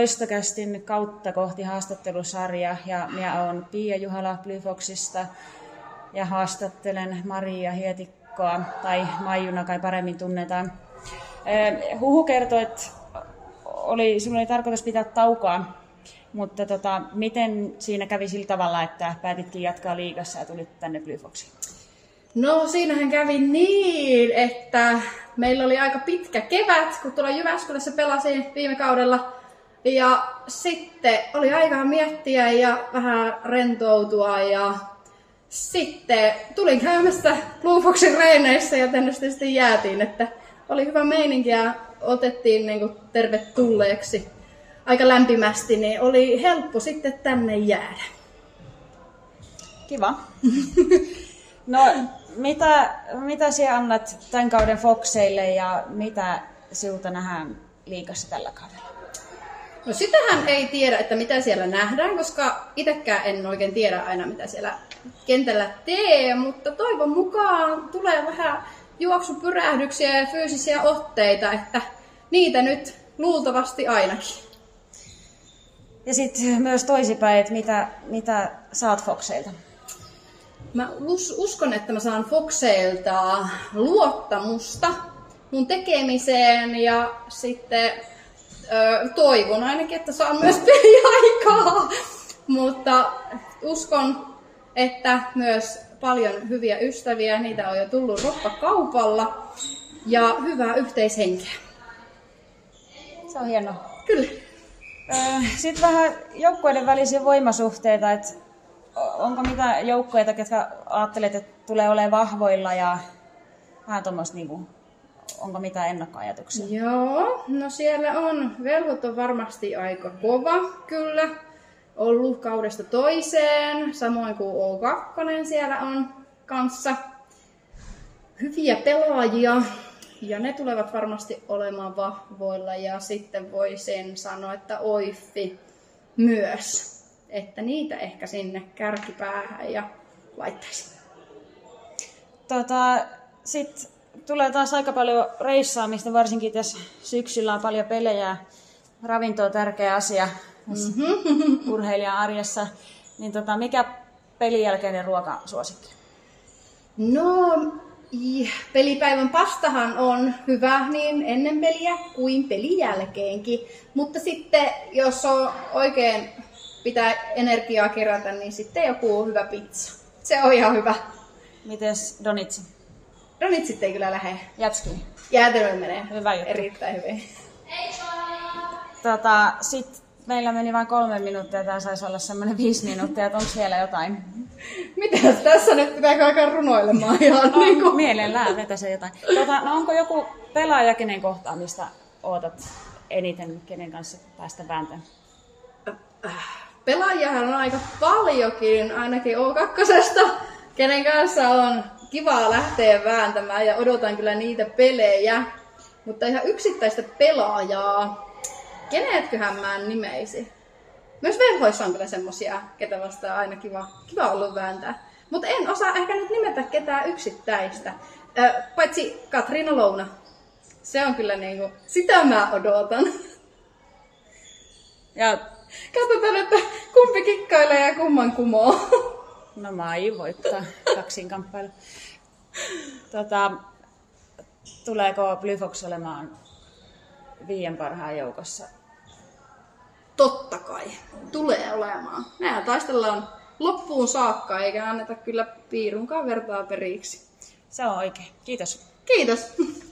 loistokästin kautta kohti haastattelusarja ja minä olen Pia Juhala Blyfoxista ja haastattelen Maria Hietikkoa tai Maijuna kai paremmin tunnetaan. Huhu kertoo, että oli, sinulla oli tarkoitus pitää taukoa, mutta tota, miten siinä kävi sillä tavalla, että päätitkin jatkaa liigassa ja tulit tänne Blyfoxiin? No siinähän kävi niin, että meillä oli aika pitkä kevät, kun tuolla Jyväskylässä pelasin viime kaudella. Ja sitten oli aikaa miettiä ja vähän rentoutua ja sitten tulin käymästä Blue Foxin reeneissä ja tänne sitten jäätiin, että oli hyvä meininki ja otettiin niin kuin tervetulleeksi aika lämpimästi, niin oli helppo sitten tänne jäädä. Kiva. No, mitä, mitä sinä annat tämän kauden Foxeille ja mitä sinulta nähdään liikassa tällä kaudella? No sitähän ei tiedä, että mitä siellä nähdään, koska itsekään en oikein tiedä aina, mitä siellä kentällä tee, mutta toivon mukaan tulee vähän juoksupyrähdyksiä ja fyysisiä otteita, että niitä nyt luultavasti ainakin. Ja sitten myös toisipäin, että mitä, mitä saat Foxeilta? Mä us- uskon, että mä saan Foxeilta luottamusta mun tekemiseen ja sitten ö, toivon ainakin, että saan myös peliaikaa. Mutta uskon, että myös paljon hyviä ystäviä, niitä on jo tullut roppakaupalla ja hyvää yhteishenkeä. Se on hienoa. Kyllä. Sitten vähän joukkueiden välisiä voimasuhteita, että onko mitä joukkueita, jotka ajattelet, että tulee olemaan vahvoilla ja vähän tuommoista niin kuin, onko mitä ennakkoajatuksia? Joo, no siellä on, velhot on varmasti aika kova, kyllä. Ollut kaudesta toiseen, samoin kuin O2 siellä on kanssa. Hyviä pelaajia, ja ne tulevat varmasti olemaan vahvoilla, ja sitten voi sen sanoa, että Oiffi myös että niitä ehkä sinne kärkipäähän ja laittaisin. Tota, Sitten tulee taas aika paljon reissaamista, varsinkin tässä syksyllä on paljon pelejä. Ravinto on tärkeä asia mm-hmm. urheilijan arjessa. Niin tota, mikä pelin jälkeinen ruokasuosikki? No, pelipäivän pastahan on hyvä niin ennen peliä kuin pelin jälkeenkin. Mutta sitten, jos on oikein pitää energiaa kerätä, niin sitten joku hyvä pizza. Se on ihan hyvä. Mites donitsi? Donitsit ei kyllä lähde. Jatski. Jäätelö menee. Hyvä juttu. Erittäin hyvin. Tota, sit meillä meni vain kolme minuuttia, tämä saisi olla semmoinen viisi minuuttia, että onko siellä jotain? Mitä tässä nyt pitää alkaa runoilemaan ihan no, niin kuin... Mielellään vetäse jotain. Tota, no onko joku pelaaja, kenen kohtaa, mistä ootat eniten, kenen kanssa päästä vääntämään? Äh pelaajahan on aika paljonkin, ainakin O2, kenen kanssa on kiva lähteä vääntämään ja odotan kyllä niitä pelejä. Mutta ihan yksittäistä pelaajaa, kenetköhän mä nimeisi. Myös velhoissa on kyllä semmosia, ketä vastaan aina kiva, kiva ollut vääntää. Mutta en osaa ehkä nyt nimetä ketään yksittäistä. Ö, paitsi Katriina Louna. Se on kyllä niinku, sitä mä odotan. Ja Katsotaan, että kumpi kikkailee ja kumman kumoo. No mä aion voittaa kaksinkamppailu. Tota, tuleeko Blyfox olemaan viien parhaan joukossa? Totta kai. Tulee olemaan. Mehän taistellaan loppuun saakka, eikä anneta kyllä piirunkaan vertaa periksi. Se on oikein. Kiitos. Kiitos.